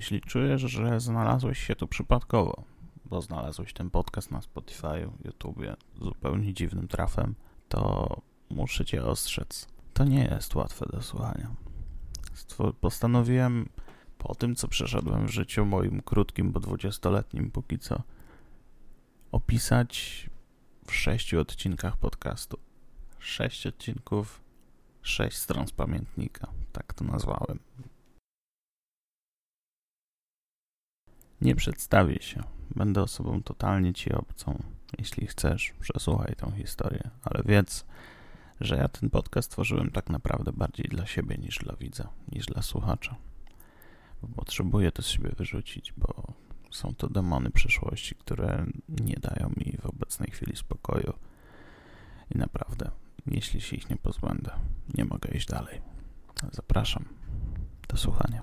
Jeśli czujesz, że znalazłeś się tu przypadkowo, bo znalazłeś ten podcast na Spotify, YouTubie zupełnie dziwnym trafem, to muszę cię ostrzec. To nie jest łatwe do słuchania. Postanowiłem po tym, co przeszedłem w życiu moim krótkim, bo dwudziestoletnim póki co, opisać w sześciu odcinkach podcastu. Sześć odcinków, sześć stron z pamiętnika. Tak to nazwałem. Nie przedstawię się. Będę osobą totalnie ci obcą. Jeśli chcesz, przesłuchaj tą historię, ale wiedz, że ja ten podcast tworzyłem tak naprawdę bardziej dla siebie niż dla widza, niż dla słuchacza. Potrzebuję to z siebie wyrzucić, bo są to demony przeszłości, które nie dają mi w obecnej chwili spokoju. I naprawdę, jeśli się ich nie pozbędę, nie mogę iść dalej. Zapraszam do słuchania.